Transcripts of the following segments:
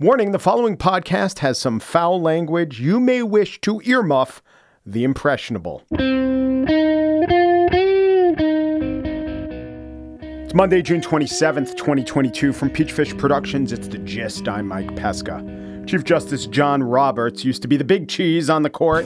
Warning the following podcast has some foul language. You may wish to earmuff the impressionable. It's Monday, June 27th, 2022. From Peachfish Productions, it's The Gist. I'm Mike Pesca. Chief Justice John Roberts used to be the big cheese on the court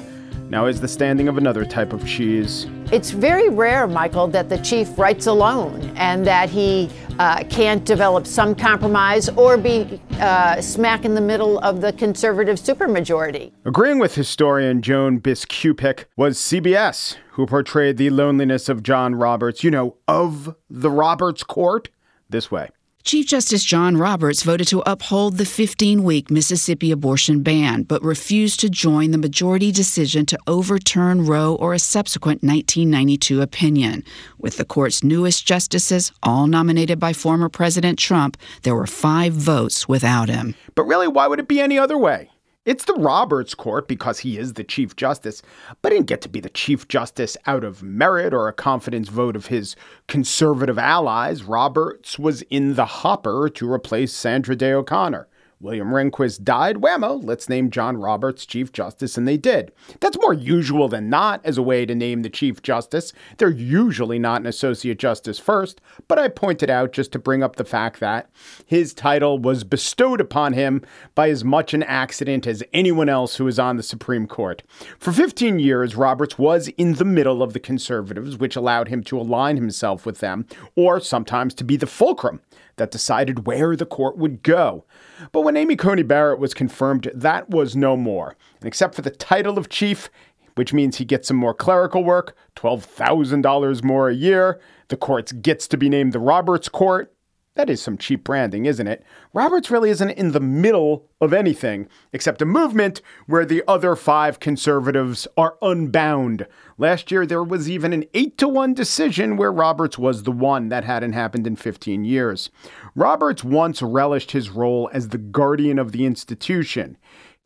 now is the standing of another type of cheese. It's very rare, Michael, that the chief writes alone and that he uh, can't develop some compromise or be uh, smack in the middle of the conservative supermajority. Agreeing with historian Joan Biskupic was CBS, who portrayed the loneliness of John Roberts, you know, of the Roberts court, this way. Chief Justice John Roberts voted to uphold the 15 week Mississippi abortion ban, but refused to join the majority decision to overturn Roe or a subsequent 1992 opinion. With the court's newest justices, all nominated by former President Trump, there were five votes without him. But really, why would it be any other way? It's the Roberts Court because he is the Chief Justice, but didn't get to be the Chief Justice out of merit or a confidence vote of his conservative allies. Roberts was in the hopper to replace Sandra Day O'Connor. William Rehnquist died. Whammo, let's name John Roberts Chief Justice, and they did. That's more usual than not as a way to name the Chief Justice. They're usually not an Associate Justice first, but I pointed out just to bring up the fact that his title was bestowed upon him by as much an accident as anyone else who was on the Supreme Court. For 15 years, Roberts was in the middle of the conservatives, which allowed him to align himself with them, or sometimes to be the fulcrum that decided where the court would go. But when Amy Coney Barrett was confirmed, that was no more. And except for the title of chief, which means he gets some more clerical work, $12,000 more a year, the court gets to be named the Roberts Court, that is some cheap branding, isn't it? Roberts really isn't in the middle of anything except a movement where the other five conservatives are unbound. Last year, there was even an 8 to 1 decision where Roberts was the one. That hadn't happened in 15 years. Roberts once relished his role as the guardian of the institution.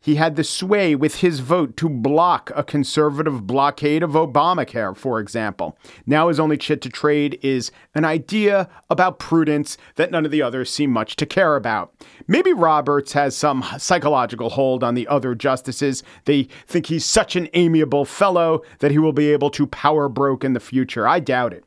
He had the sway with his vote to block a conservative blockade of Obamacare, for example. Now his only chit to trade is an idea about prudence that none of the others seem much to care about. Maybe Roberts has some psychological hold on the other justices. They think he's such an amiable fellow that he will be able to power broke in the future. I doubt it.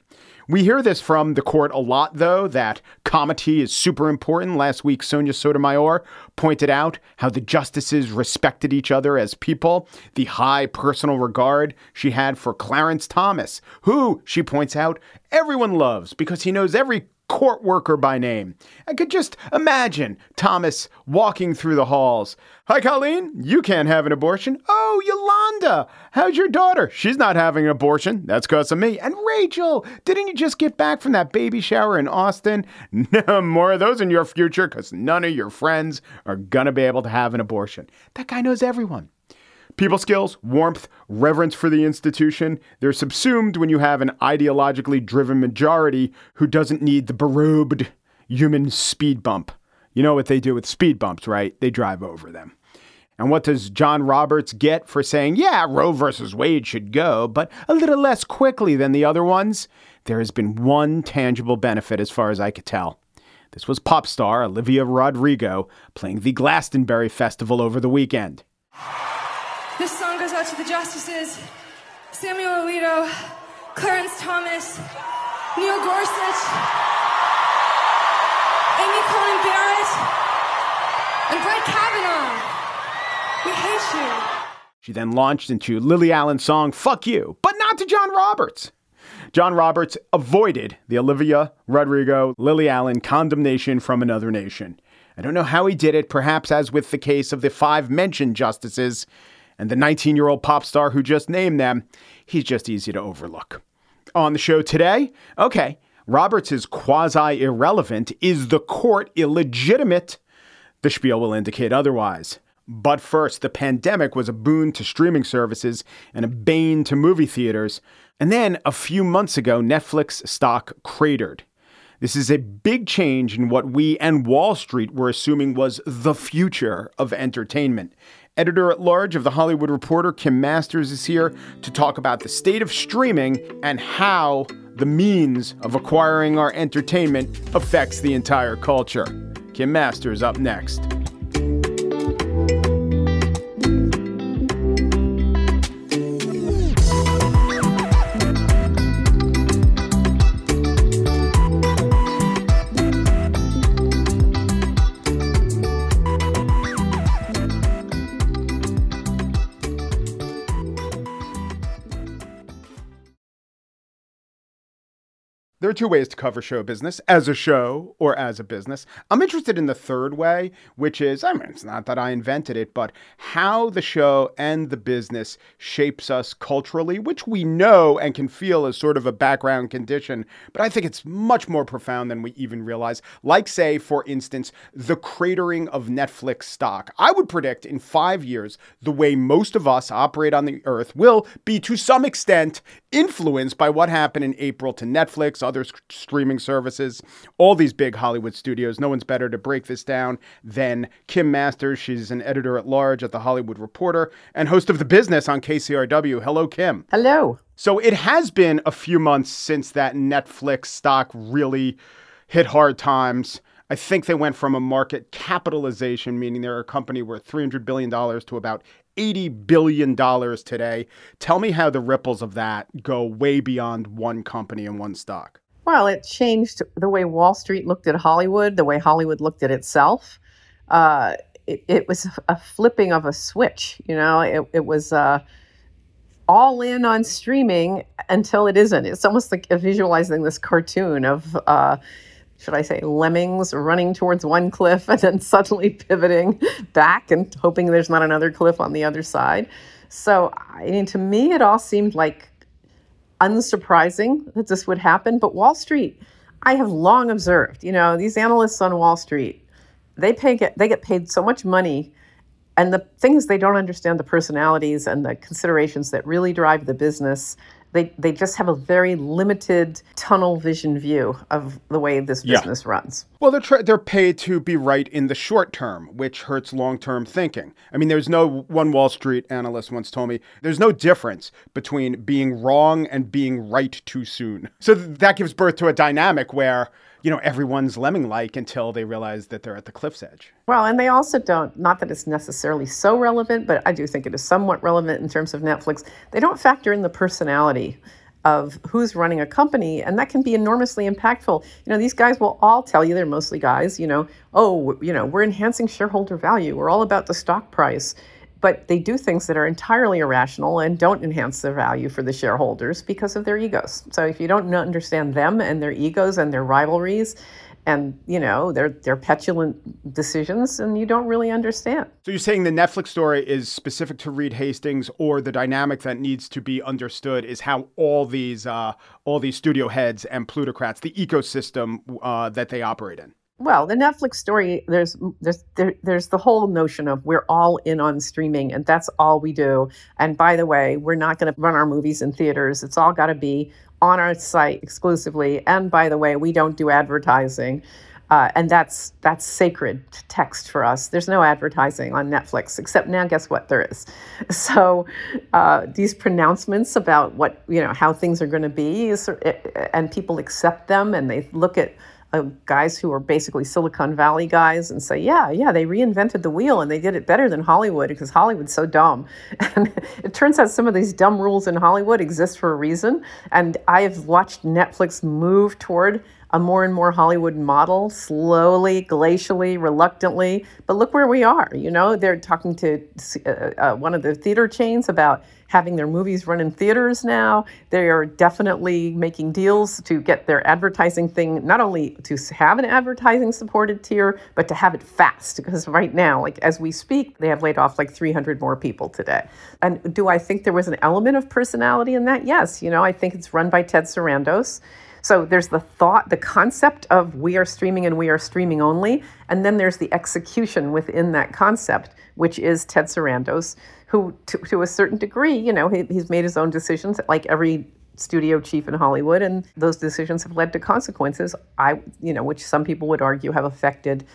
We hear this from the court a lot, though, that comity is super important. Last week, Sonia Sotomayor pointed out how the justices respected each other as people, the high personal regard she had for Clarence Thomas, who, she points out, everyone loves because he knows every court worker by name. I could just imagine Thomas walking through the halls. Hi, Colleen. You can't have an abortion. Oh, Yolanda. How's your daughter? She's not having an abortion. That's because of me. And Rachel, didn't you just get back from that baby shower in Austin? No more of those in your future because none of your friends are going to be able to have an abortion. That guy knows everyone. People skills, warmth, reverence for the institution, they're subsumed when you have an ideologically driven majority who doesn't need the berobed human speed bump. You know what they do with speed bumps, right? They drive over them. And what does John Roberts get for saying, yeah, Roe versus Wade should go, but a little less quickly than the other ones? There has been one tangible benefit as far as I could tell. This was pop star Olivia Rodrigo playing the Glastonbury Festival over the weekend. Out to the justices Samuel Alito, Clarence Thomas, Neil Gorsuch, Amy Coney Barrett, and Brett Kavanaugh. We hate you. She then launched into Lily Allen's song, Fuck You, but not to John Roberts. John Roberts avoided the Olivia Rodrigo Lily Allen condemnation from another nation. I don't know how he did it, perhaps as with the case of the five mentioned justices, and the 19 year old pop star who just named them, he's just easy to overlook. On the show today, okay, Roberts is quasi irrelevant. Is the court illegitimate? The spiel will indicate otherwise. But first, the pandemic was a boon to streaming services and a bane to movie theaters. And then a few months ago, Netflix stock cratered. This is a big change in what we and Wall Street were assuming was the future of entertainment. Editor at large of The Hollywood Reporter, Kim Masters, is here to talk about the state of streaming and how the means of acquiring our entertainment affects the entire culture. Kim Masters up next. There are two ways to cover show business as a show or as a business. I'm interested in the third way, which is I mean, it's not that I invented it, but how the show and the business shapes us culturally, which we know and can feel as sort of a background condition. But I think it's much more profound than we even realize. Like, say, for instance, the cratering of Netflix stock. I would predict in five years, the way most of us operate on the earth will be to some extent influenced by what happened in April to Netflix other streaming services, all these big Hollywood studios. No one's better to break this down than Kim Masters. She's an editor at large at The Hollywood Reporter and host of The Business on KCRW. Hello, Kim. Hello. So it has been a few months since that Netflix stock really hit hard times. I think they went from a market capitalization, meaning they're a company worth $300 billion, to about $80 billion today. Tell me how the ripples of that go way beyond one company and one stock. Well, it changed the way Wall Street looked at Hollywood, the way Hollywood looked at itself. Uh, it, it, was a flipping of a switch. You know, it, it was uh, all in on streaming until it isn't. It's almost like visualizing this cartoon of, uh, should I say, lemmings running towards one cliff and then suddenly pivoting back and hoping there's not another cliff on the other side. So, I mean, to me, it all seemed like unsurprising that this would happen. But Wall Street, I have long observed, you know, these analysts on Wall Street, they pay get they get paid so much money and the things they don't understand the personalities and the considerations that really drive the business they they just have a very limited tunnel vision view of the way this business yeah. runs. Well, they're tra- they're paid to be right in the short term, which hurts long term thinking. I mean, there's no one Wall Street analyst once told me there's no difference between being wrong and being right too soon. So that gives birth to a dynamic where you know, everyone's lemming like until they realize that they're at the cliff's edge. Well, and they also don't, not that it's necessarily so relevant, but I do think it is somewhat relevant in terms of Netflix. They don't factor in the personality of who's running a company, and that can be enormously impactful. You know, these guys will all tell you, they're mostly guys, you know, oh, you know, we're enhancing shareholder value, we're all about the stock price but they do things that are entirely irrational and don't enhance the value for the shareholders because of their egos. So if you don't understand them and their egos and their rivalries and you know their their petulant decisions and you don't really understand. So you're saying the Netflix story is specific to Reed Hastings or the dynamic that needs to be understood is how all these uh, all these studio heads and plutocrats the ecosystem uh, that they operate in. Well, the Netflix story, there's there's there, there's the whole notion of we're all in on streaming and that's all we do. And by the way, we're not going to run our movies in theaters. It's all got to be on our site exclusively. And by the way, we don't do advertising. Uh, and that's that's sacred text for us. There's no advertising on Netflix, except now, guess what? There is. So uh, these pronouncements about what you know how things are going to be, is, and people accept them, and they look at uh, guys who are basically Silicon Valley guys and say, yeah, yeah, they reinvented the wheel and they did it better than Hollywood because Hollywood's so dumb. And it turns out some of these dumb rules in Hollywood exist for a reason. And I have watched Netflix move toward a more and more Hollywood model, slowly, glacially, reluctantly. But look where we are. You know, they're talking to uh, uh, one of the theater chains about having their movies run in theaters now. They are definitely making deals to get their advertising thing, not only to have an advertising supported tier, but to have it fast. Because right now, like as we speak, they have laid off like 300 more people today. And do I think there was an element of personality in that? Yes. You know, I think it's run by Ted Sarandos. So there's the thought, the concept of we are streaming and we are streaming only. And then there's the execution within that concept, which is Ted Sarandos, who, to, to a certain degree, you know, he, he's made his own decisions like every studio chief in Hollywood, and those decisions have led to consequences. I, you know, which some people would argue have affected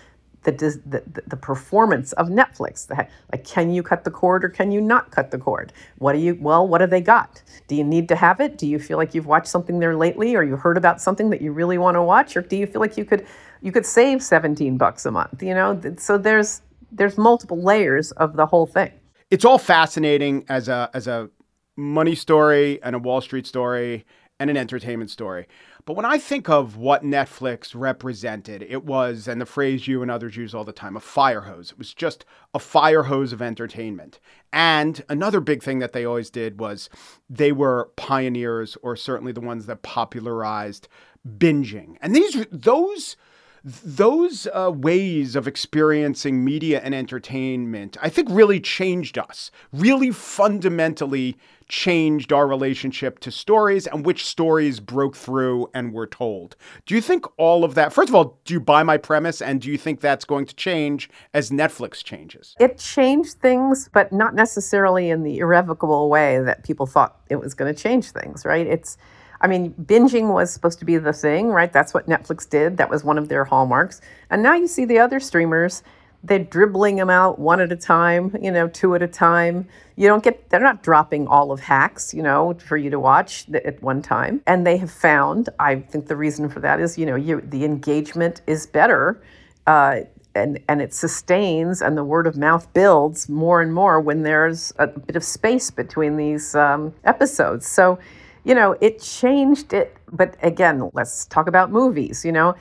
the, the, the performance of Netflix. Like, can you cut the cord or can you not cut the cord? What do you, well, what have they got? Do you need to have it? Do you feel like you've watched something there lately or you heard about something that you really want to watch? Or do you feel like you could, you could save 17 bucks a month? You know, so there's, there's multiple layers of the whole thing. It's all fascinating as a, as a money story and a Wall Street story and an entertainment story. But when I think of what Netflix represented, it was, and the phrase you and others use all the time, a fire hose. It was just a fire hose of entertainment. And another big thing that they always did was they were pioneers, or certainly the ones that popularized binging. And these those those uh, ways of experiencing media and entertainment, I think, really changed us, really fundamentally changed our relationship to stories and which stories broke through and were told. Do you think all of that, first of all, do you buy my premise and do you think that's going to change as Netflix changes? It changed things, but not necessarily in the irrevocable way that people thought it was going to change things, right? It's I mean, binging was supposed to be the thing, right? That's what Netflix did. That was one of their hallmarks. And now you see the other streamers, they're dribbling them out one at a time, you know, two at a time. You don't get, they're not dropping all of hacks, you know, for you to watch at one time. And they have found, I think the reason for that is, you know, you, the engagement is better. Uh, and, and it sustains and the word of mouth builds more and more when there's a bit of space between these um, episodes. So, you know, it changed it. But again, let's talk about movies. You know,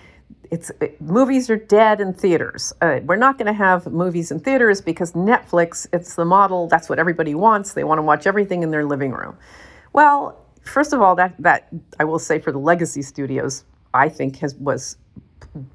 it's it, movies are dead in theaters. Uh, we're not going to have movies in theaters because Netflix. It's the model. That's what everybody wants. They want to watch everything in their living room. Well, first of all, that that I will say for the legacy studios, I think has was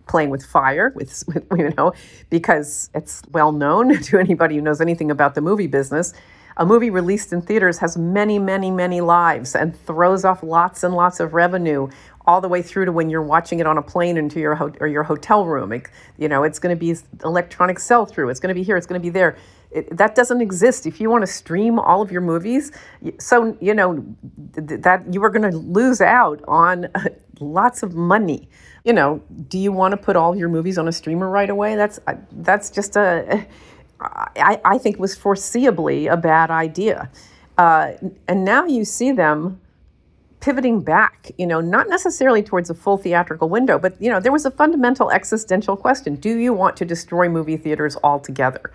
playing with fire with, with you know because it's well known to anybody who knows anything about the movie business a movie released in theaters has many, many, many lives and throws off lots and lots of revenue all the way through to when you're watching it on a plane into your ho- or your hotel room. It, you know, it's going to be electronic sell through. It's going to be here. It's going to be there. It, that doesn't exist. If you want to stream all of your movies, so you know th- that you are going to lose out on lots of money. You know, do you want to put all your movies on a streamer right away? That's that's just a I, I think was foreseeably a bad idea. Uh, and now you see them pivoting back, you know, not necessarily towards a full theatrical window, but, you know, there was a fundamental existential question. Do you want to destroy movie theaters altogether?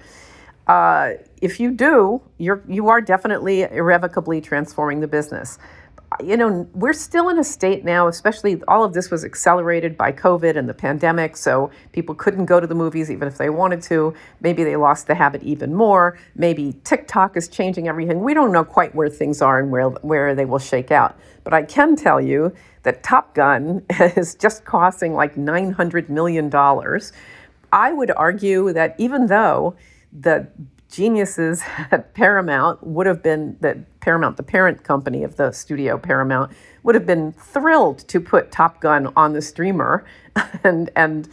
Uh, if you do, you're, you are definitely irrevocably transforming the business you know, we're still in a state now, especially all of this was accelerated by COVID and the pandemic. So people couldn't go to the movies even if they wanted to. Maybe they lost the habit even more. Maybe TikTok is changing everything. We don't know quite where things are and where, where they will shake out. But I can tell you that Top Gun is just costing like $900 million. I would argue that even though the geniuses at Paramount would have been that Paramount, the parent company of the studio Paramount, would have been thrilled to put Top Gun on the streamer and and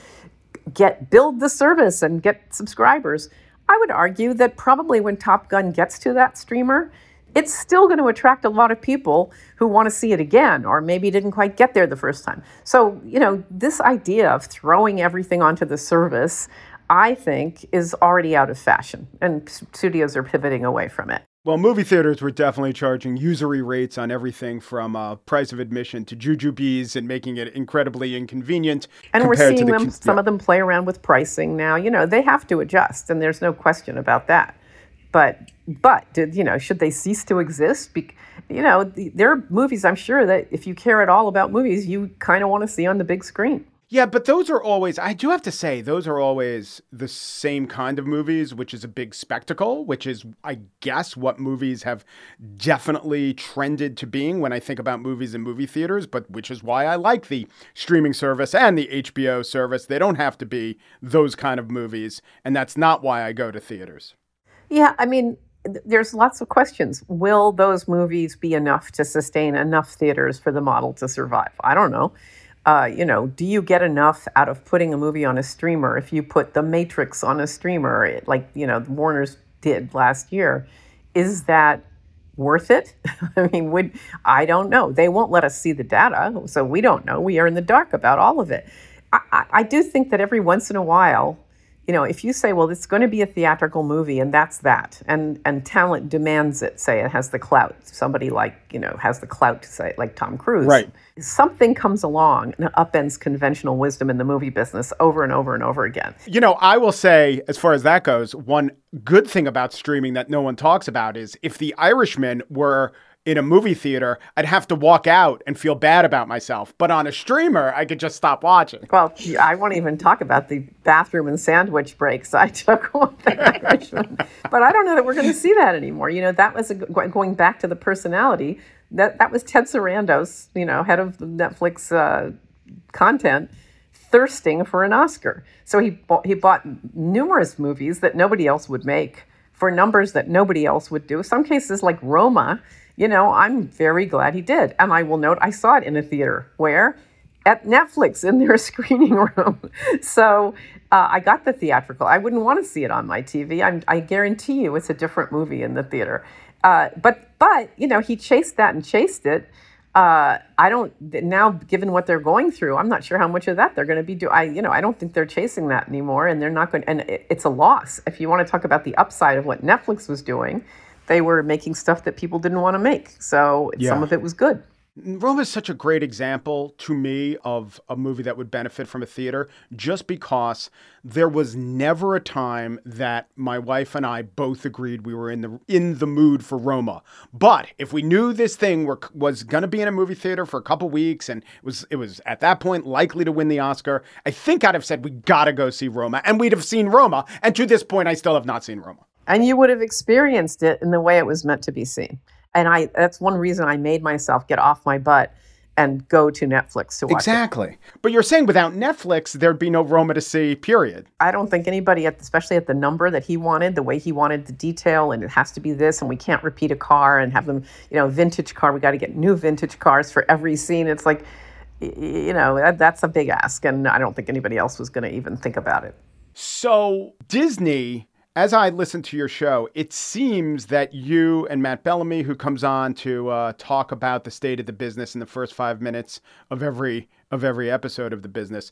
get build the service and get subscribers. I would argue that probably when Top Gun gets to that streamer, it's still going to attract a lot of people who want to see it again or maybe didn't quite get there the first time. So, you know, this idea of throwing everything onto the service I think, is already out of fashion, and studios are pivoting away from it. Well, movie theaters were definitely charging usury rates on everything from uh, price of admission to jujubes and making it incredibly inconvenient. And we're seeing the, them, yeah. some of them play around with pricing now. You know, they have to adjust, and there's no question about that. But, but did, you know, should they cease to exist? Be- you know, the, there are movies I'm sure that if you care at all about movies, you kind of want to see on the big screen. Yeah, but those are always, I do have to say, those are always the same kind of movies, which is a big spectacle, which is, I guess, what movies have definitely trended to being when I think about movies in movie theaters, but which is why I like the streaming service and the HBO service. They don't have to be those kind of movies, and that's not why I go to theaters. Yeah, I mean, there's lots of questions. Will those movies be enough to sustain enough theaters for the model to survive? I don't know uh, you know, do you get enough out of putting a movie on a streamer if you put The Matrix on a streamer, like, you know, Warner's did last year? Is that worth it? I mean, would I don't know. They won't let us see the data, so we don't know. We are in the dark about all of it. I, I, I do think that every once in a while, you know, if you say, well, it's going to be a theatrical movie and that's that, and and talent demands it, say it has the clout, somebody like, you know, has the clout to say, like Tom Cruise. Right. Something comes along and upends conventional wisdom in the movie business over and over and over again. You know, I will say, as far as that goes, one good thing about streaming that no one talks about is if The Irishman were in a movie theater, I'd have to walk out and feel bad about myself. But on a streamer, I could just stop watching. Well, I won't even talk about the bathroom and sandwich breaks I took with the but I don't know that we're going to see that anymore. You know, that was a, going back to the personality. That that was Ted Sarandos, you know, head of Netflix uh, content thirsting for an Oscar. So he bought, he bought numerous movies that nobody else would make for numbers that nobody else would do. Some cases like Roma, you know, I'm very glad he did. And I will note I saw it in a theater where at Netflix in their screening room. so uh, I got the theatrical. I wouldn't want to see it on my TV. I'm, i guarantee you, it's a different movie in the theater. Uh, but but you know, he chased that and chased it. Uh, I don't now, given what they're going through, I'm not sure how much of that they're going to be doing. I, you know, I don't think they're chasing that anymore, and they're not going. And it, it's a loss. If you want to talk about the upside of what Netflix was doing, they were making stuff that people didn't want to make. So yeah. some of it was good. Roma is such a great example to me of a movie that would benefit from a theater just because there was never a time that my wife and I both agreed we were in the in the mood for Roma. But if we knew this thing were, was going to be in a movie theater for a couple weeks and it was it was at that point likely to win the Oscar, I think I'd have said we got to go see Roma and we'd have seen Roma and to this point I still have not seen Roma. And you would have experienced it in the way it was meant to be seen. And I that's one reason I made myself get off my butt and go to Netflix to watch exactly. It. But you're saying without Netflix, there'd be no Roma to see. Period. I don't think anybody, at, especially at the number that he wanted, the way he wanted the detail, and it has to be this, and we can't repeat a car and have them, you know, vintage car. We got to get new vintage cars for every scene. It's like, you know, that, that's a big ask, and I don't think anybody else was going to even think about it. So Disney as I listen to your show, it seems that you and Matt Belloni, who comes on to uh, talk about the state of the business in the first five minutes of every of every episode of the business,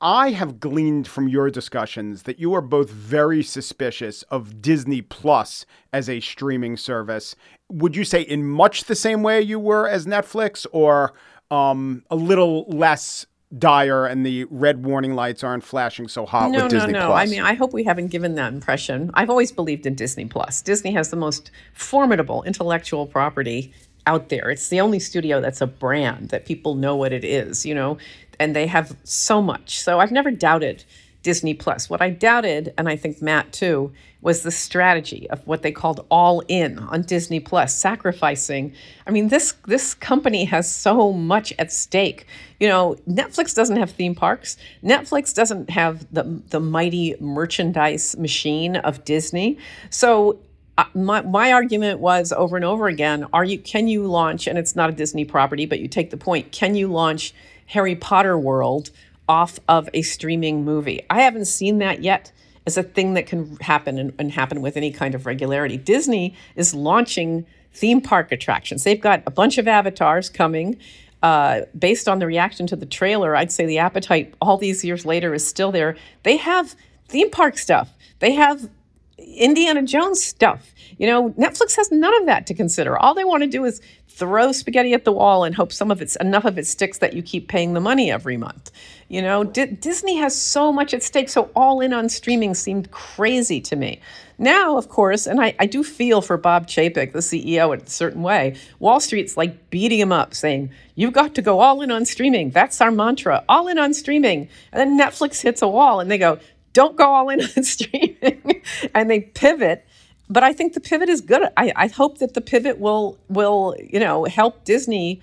I have gleaned from your discussions that you are both very suspicious of Disney Plus as a streaming service. Would you say in much the same way you were as Netflix, or um, a little less dire and the red warning lights aren't flashing so hot no, with Disney no, no. Plus. I mean, I hope we haven't given that impression. I've always believed in Disney Plus. Disney has the most formidable intellectual property out there. It's the only studio that's a brand that people know what it is, you know, and they have so much. So I've never doubted Disney Plus. What I doubted, and I think Matt too, was the strategy of what they called all in on Disney Plus, sacrificing. I mean, this this company has so much at stake. You know, Netflix doesn't have theme parks. Netflix doesn't have the the mighty merchandise machine of Disney. So uh, my, my argument was over and over again are you can you launch and it's not a disney property but you take the point can you launch harry potter world off of a streaming movie i haven't seen that yet as a thing that can happen and, and happen with any kind of regularity. Disney is launching theme park attractions. They've got a bunch of avatars coming. Uh, based on the reaction to the trailer, I'd say the appetite all these years later is still there. They have theme park stuff. They have Indiana Jones stuff. You know, Netflix has none of that to consider. All they want to do is throw spaghetti at the wall and hope some of it's enough of it sticks that you keep paying the money every month. You know, D- Disney has so much at stake, so all in on streaming seemed crazy to me. Now, of course, and I, I do feel for Bob Chapek, the CEO, in a certain way. Wall Street's like beating him up, saying, You've got to go all in on streaming. That's our mantra, all in on streaming. And then Netflix hits a wall and they go, Don't go all in on streaming. and they pivot but I think the pivot is good. I, I hope that the pivot will will you know help Disney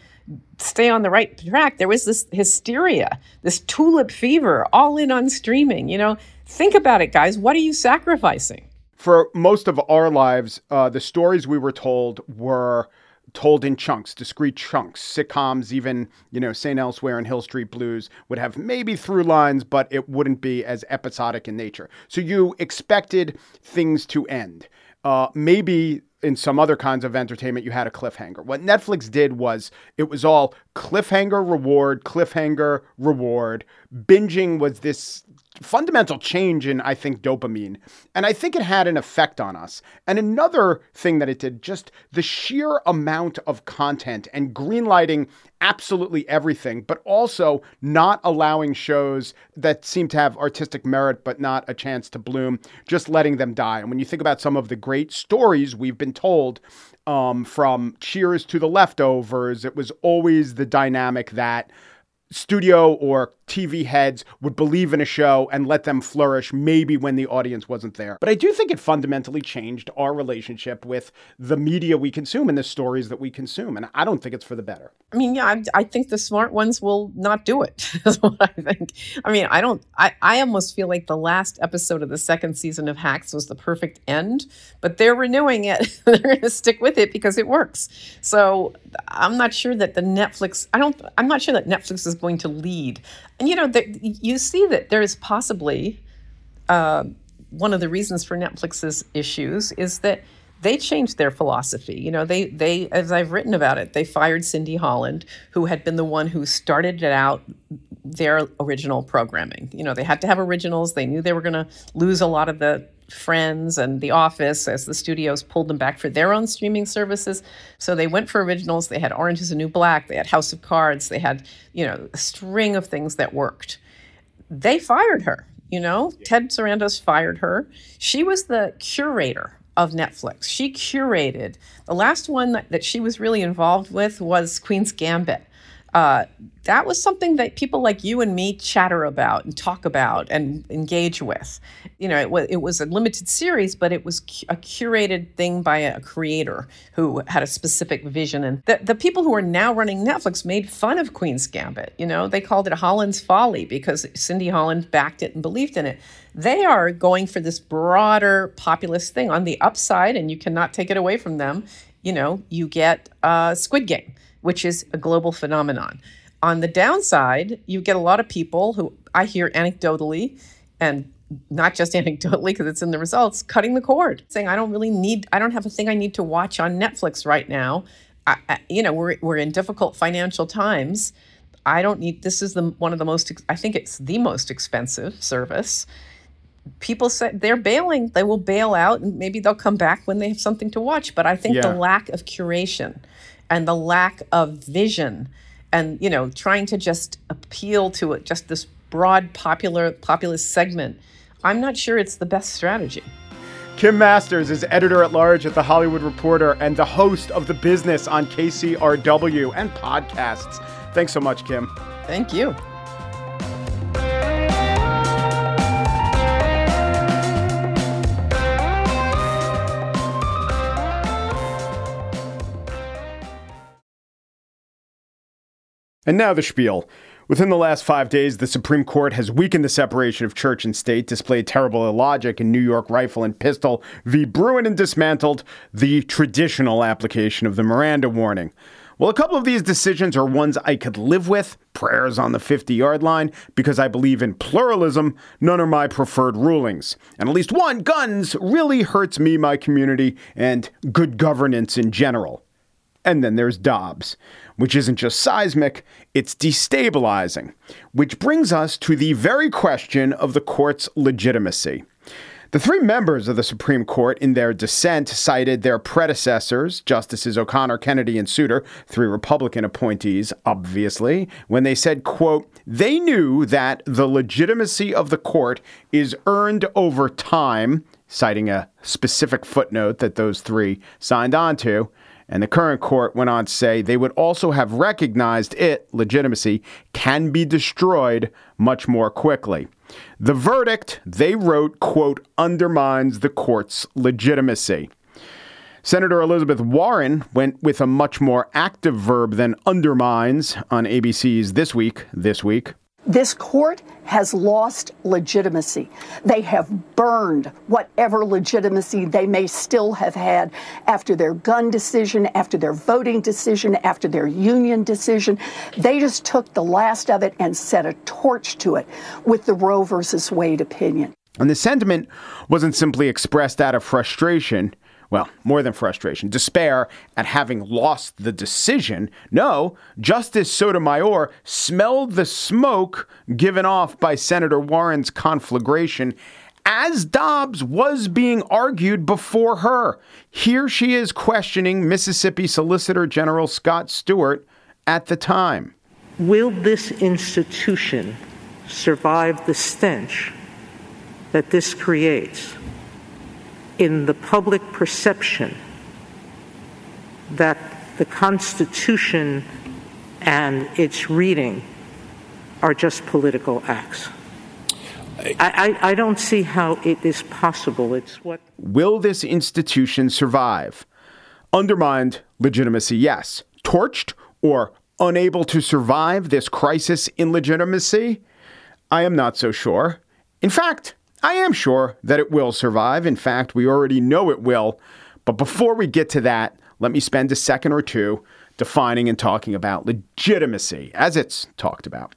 stay on the right track. There was this hysteria, this tulip fever, all in on streaming. You know, think about it, guys. What are you sacrificing? For most of our lives, uh, the stories we were told were told in chunks, discrete chunks. Sitcoms, even, you know, St. Elsewhere and Hill Street Blues would have maybe through lines, but it wouldn't be as episodic in nature. So you expected things to end. Uh, maybe in some other kinds of entertainment, you had a cliffhanger. What Netflix did was it was all cliffhanger, reward, cliffhanger, reward. Binging was this fundamental change in, I think, dopamine. And I think it had an effect on us. And another thing that it did, just the sheer amount of content and greenlighting absolutely everything, but also not allowing shows that seem to have artistic merit but not a chance to bloom, just letting them die. And when you think about some of the great stories we've been told, um, from Cheers to the Leftovers, it was always the dynamic that studio or TV heads would believe in a show and let them flourish maybe when the audience wasn't there. But I do think it fundamentally changed our relationship with the media we consume and the stories that we consume. And I don't think it's for the better. I mean, yeah, I, I think the smart ones will not do it. What I think. I mean, I don't, I, I almost feel like the last episode of the second season of Hacks was the perfect end, but they're renewing it. they're going to stick with it because it works. So I'm not sure that the Netflix, I don't, I'm not sure that Netflix is going to lead. And you know, you see that there is possibly uh, one of the reasons for Netflix's issues is that they changed their philosophy. You know, they they as I've written about it, they fired Cindy Holland, who had been the one who started it out their original programming. You know, they had to have originals. They knew they were going to lose a lot of the Friends and The Office as the studios pulled them back for their own streaming services. So they went for originals. They had Orange is the New Black. They had House of Cards. They had, you know, a string of things that worked. They fired her. You know, Ted Sarandos fired her. She was the curator of Netflix. She curated. The last one that, that she was really involved with was Queen's Gambit uh, that was something that people like you and me chatter about and talk about and engage with. You know, it was, it was a limited series, but it was a curated thing by a creator who had a specific vision. And the, the people who are now running Netflix made fun of Queen's Gambit. You know, they called it Holland's Folly because Cindy Holland backed it and believed in it. They are going for this broader populist thing on the upside, and you cannot take it away from them. You know, you get uh, Squid Game which is a global phenomenon. On the downside, you get a lot of people who I hear anecdotally and not just anecdotally because it's in the results, cutting the cord, saying, I don't really need, I don't have a thing I need to watch on Netflix right now. I, I, you know, we're, we're in difficult financial times. I don't need, this is the one of the most, I think it's the most expensive service. People say they're bailing, they will bail out and maybe they'll come back when they have something to watch. But I think yeah. the lack of curation, and the lack of vision and you know trying to just appeal to it just this broad popular populist segment i'm not sure it's the best strategy. Kim masters is editor at large at the hollywood reporter and the host of the business on kcrw and podcasts. Thanks so much kim. Thank you And now the spiel. Within the last five days, the Supreme Court has weakened the separation of church and state, displayed terrible illogic in New York Rifle and Pistol v. Bruen, and dismantled the traditional application of the Miranda warning. Well, a couple of these decisions are ones I could live with, prayers on the 50 yard line, because I believe in pluralism. None are my preferred rulings. And at least one, guns, really hurts me, my community, and good governance in general. And then there's Dobbs which isn't just seismic, it's destabilizing. Which brings us to the very question of the court's legitimacy. The three members of the Supreme Court in their dissent cited their predecessors, Justices O'Connor, Kennedy, and Souter, three Republican appointees, obviously, when they said, quote, they knew that the legitimacy of the court is earned over time, citing a specific footnote that those three signed on to, and the current court went on to say they would also have recognized it, legitimacy, can be destroyed much more quickly. The verdict, they wrote, quote, undermines the court's legitimacy. Senator Elizabeth Warren went with a much more active verb than undermines on ABC's This Week this week. This court has lost legitimacy. They have burned whatever legitimacy they may still have had after their gun decision, after their voting decision, after their union decision. They just took the last of it and set a torch to it with the Roe versus Wade opinion. And the sentiment wasn't simply expressed out of frustration well, more than frustration, despair at having lost the decision. No, Justice Sotomayor smelled the smoke given off by Senator Warren's conflagration as Dobbs was being argued before her. Here she is questioning Mississippi Solicitor General Scott Stewart at the time. Will this institution survive the stench that this creates? In the public perception that the Constitution and its reading are just political acts. I, I, I, don't see how it is possible. It's what. Will this institution survive? Undermined legitimacy, yes. Torched or unable to survive this crisis in legitimacy? I am not so sure. In fact, I am sure that it will survive. In fact, we already know it will. But before we get to that, let me spend a second or two defining and talking about legitimacy as it's talked about.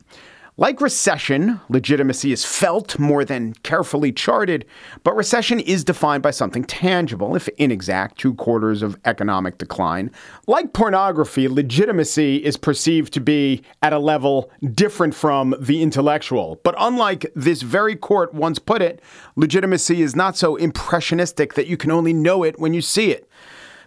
Like recession, legitimacy is felt more than carefully charted, but recession is defined by something tangible, if inexact, two quarters of economic decline. Like pornography, legitimacy is perceived to be at a level different from the intellectual. But unlike this very court once put it, legitimacy is not so impressionistic that you can only know it when you see it.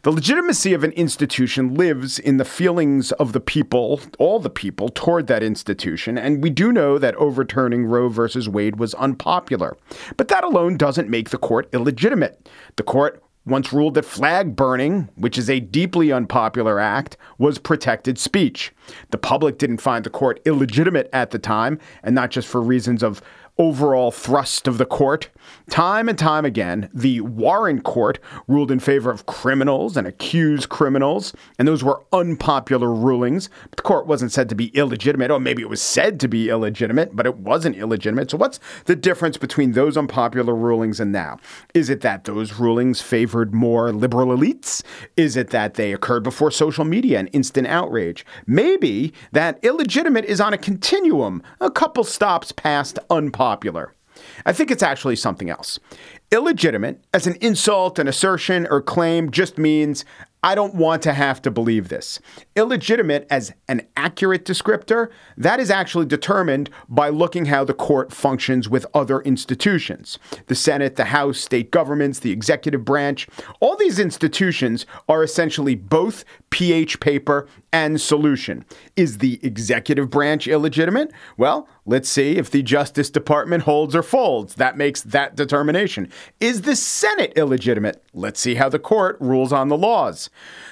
The legitimacy of an institution lives in the feelings of the people, all the people, toward that institution. And we do know that overturning Roe versus Wade was unpopular. But that alone doesn't make the court illegitimate. The court once ruled that flag burning, which is a deeply unpopular act, was protected speech. The public didn't find the court illegitimate at the time, and not just for reasons of overall thrust of the court. Time and time again, the Warren Court ruled in favor of criminals and accused criminals, and those were unpopular rulings. The court wasn't said to be illegitimate, or maybe it was said to be illegitimate, but it wasn't illegitimate. So, what's the difference between those unpopular rulings and now? Is it that those rulings favored more liberal elites? Is it that they occurred before social media and instant outrage? Maybe that illegitimate is on a continuum, a couple stops past unpopular popular. I think it's actually something else. Illegitimate, as an insult, an assertion, or claim, just means I don't want to have to believe this. Illegitimate as an accurate descriptor, that is actually determined by looking how the court functions with other institutions. The Senate, the House, state governments, the executive branch, all these institutions are essentially both pH paper and solution. Is the executive branch illegitimate? Well, let's see if the Justice Department holds or folds. That makes that determination. Is the Senate illegitimate? Let's see how the court rules on the laws.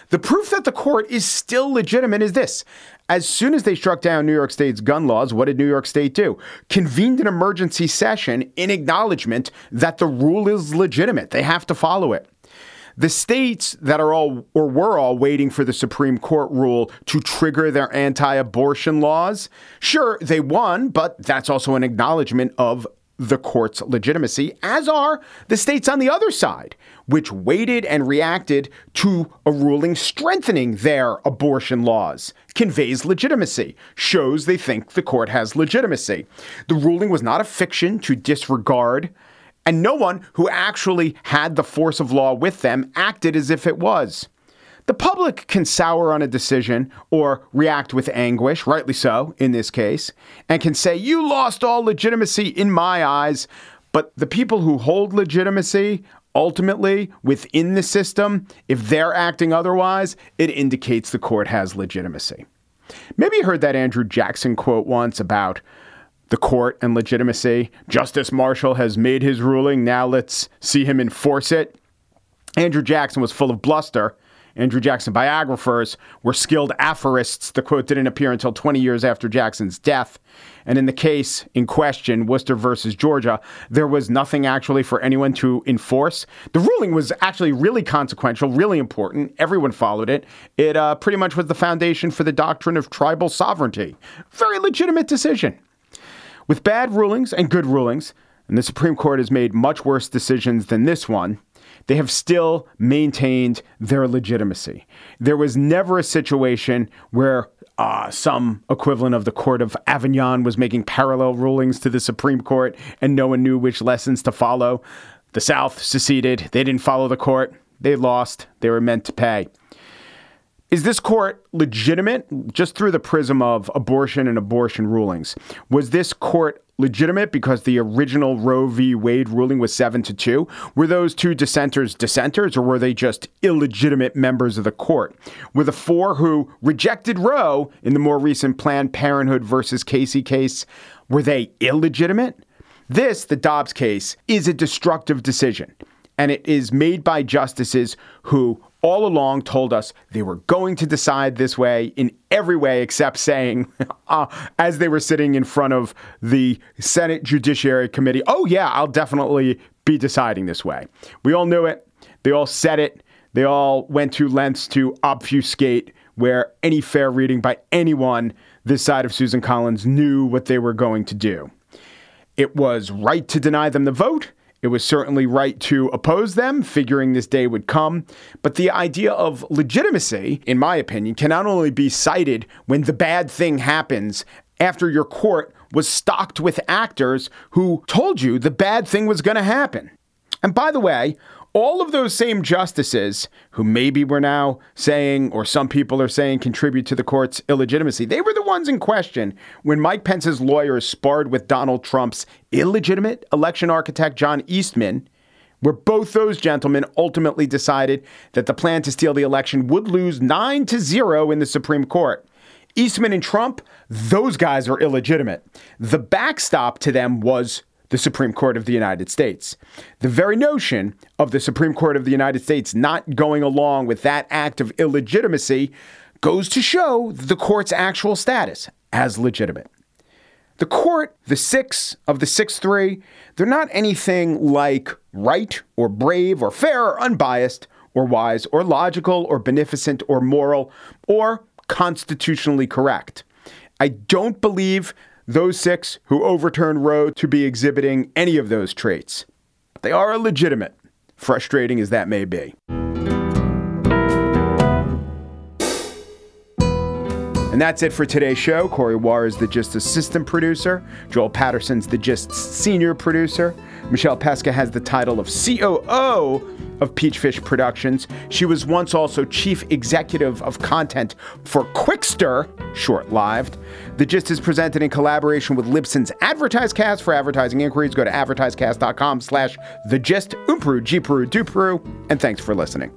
The proof that the court is still legitimate is this. As soon as they struck down New York State's gun laws, what did New York State do? Convened an emergency session in acknowledgement that the rule is legitimate. They have to follow it. The states that are all or were all waiting for the Supreme Court rule to trigger their anti abortion laws, sure, they won, but that's also an acknowledgement of the court's legitimacy, as are the states on the other side, which waited and reacted to a ruling strengthening their abortion laws. Conveys legitimacy, shows they think the court has legitimacy. The ruling was not a fiction to disregard and no one who actually had the force of law with them acted as if it was. The public can sour on a decision or react with anguish, rightly so in this case, and can say, You lost all legitimacy in my eyes. But the people who hold legitimacy ultimately within the system, if they're acting otherwise, it indicates the court has legitimacy. Maybe you heard that Andrew Jackson quote once about the court and legitimacy. Justice Marshall has made his ruling. Now let's see him enforce it. Andrew Jackson was full of bluster. Andrew Jackson biographers were skilled aphorists. The quote didn't appear until 20 years after Jackson's death. And in the case in question, Worcester versus Georgia, there was nothing actually for anyone to enforce. The ruling was actually really consequential, really important. Everyone followed it. It uh, pretty much was the foundation for the doctrine of tribal sovereignty. Very legitimate decision. With bad rulings and good rulings, and the Supreme Court has made much worse decisions than this one, they have still maintained their legitimacy. There was never a situation where uh, some equivalent of the Court of Avignon was making parallel rulings to the Supreme Court and no one knew which lessons to follow. The South seceded, they didn't follow the court, they lost, they were meant to pay. Is this court legitimate just through the prism of abortion and abortion rulings? Was this court legitimate because the original Roe v. Wade ruling was 7 to 2? Were those two dissenters dissenters or were they just illegitimate members of the court? Were the four who rejected Roe in the more recent Planned Parenthood versus Casey case, were they illegitimate? This, the Dobbs case, is a destructive decision. and it is made by justices who all along told us they were going to decide this way in every way except saying, uh, as they were sitting in front of the Senate Judiciary Committee, oh, yeah, I'll definitely be deciding this way. We all knew it. They all said it. They all went to lengths to obfuscate where any fair reading by anyone this side of Susan Collins knew what they were going to do. It was right to deny them the vote. It was certainly right to oppose them, figuring this day would come. But the idea of legitimacy, in my opinion, can not only be cited when the bad thing happens after your court was stocked with actors who told you the bad thing was going to happen. And by the way, all of those same justices who maybe we're now saying, or some people are saying, contribute to the court's illegitimacy, they were the ones in question when Mike Pence's lawyers sparred with Donald Trump's illegitimate election architect, John Eastman, where both those gentlemen ultimately decided that the plan to steal the election would lose 9 to 0 in the Supreme Court. Eastman and Trump, those guys are illegitimate. The backstop to them was the Supreme Court of the United States. The very notion of the Supreme Court of the United States not going along with that act of illegitimacy goes to show the court's actual status as legitimate. The court, the six of the six three, they're not anything like right or brave or fair or unbiased or wise or logical or beneficent or moral or constitutionally correct. I don't believe those six who overturned Roe to be exhibiting any of those traits. They are illegitimate, frustrating as that may be. And that's it for today's show. Corey Wara is the Gist assistant producer. Joel Patterson's the Gist senior producer. Michelle Pesca has the title of COO of Peachfish Productions. She was once also chief executive of content for Qwikster, short lived. The Gist is presented in collaboration with Libsyn's AdvertiseCast. For advertising inquiries, go to advertisecast.com slash the gist, umpru, gpru, dupru, and thanks for listening.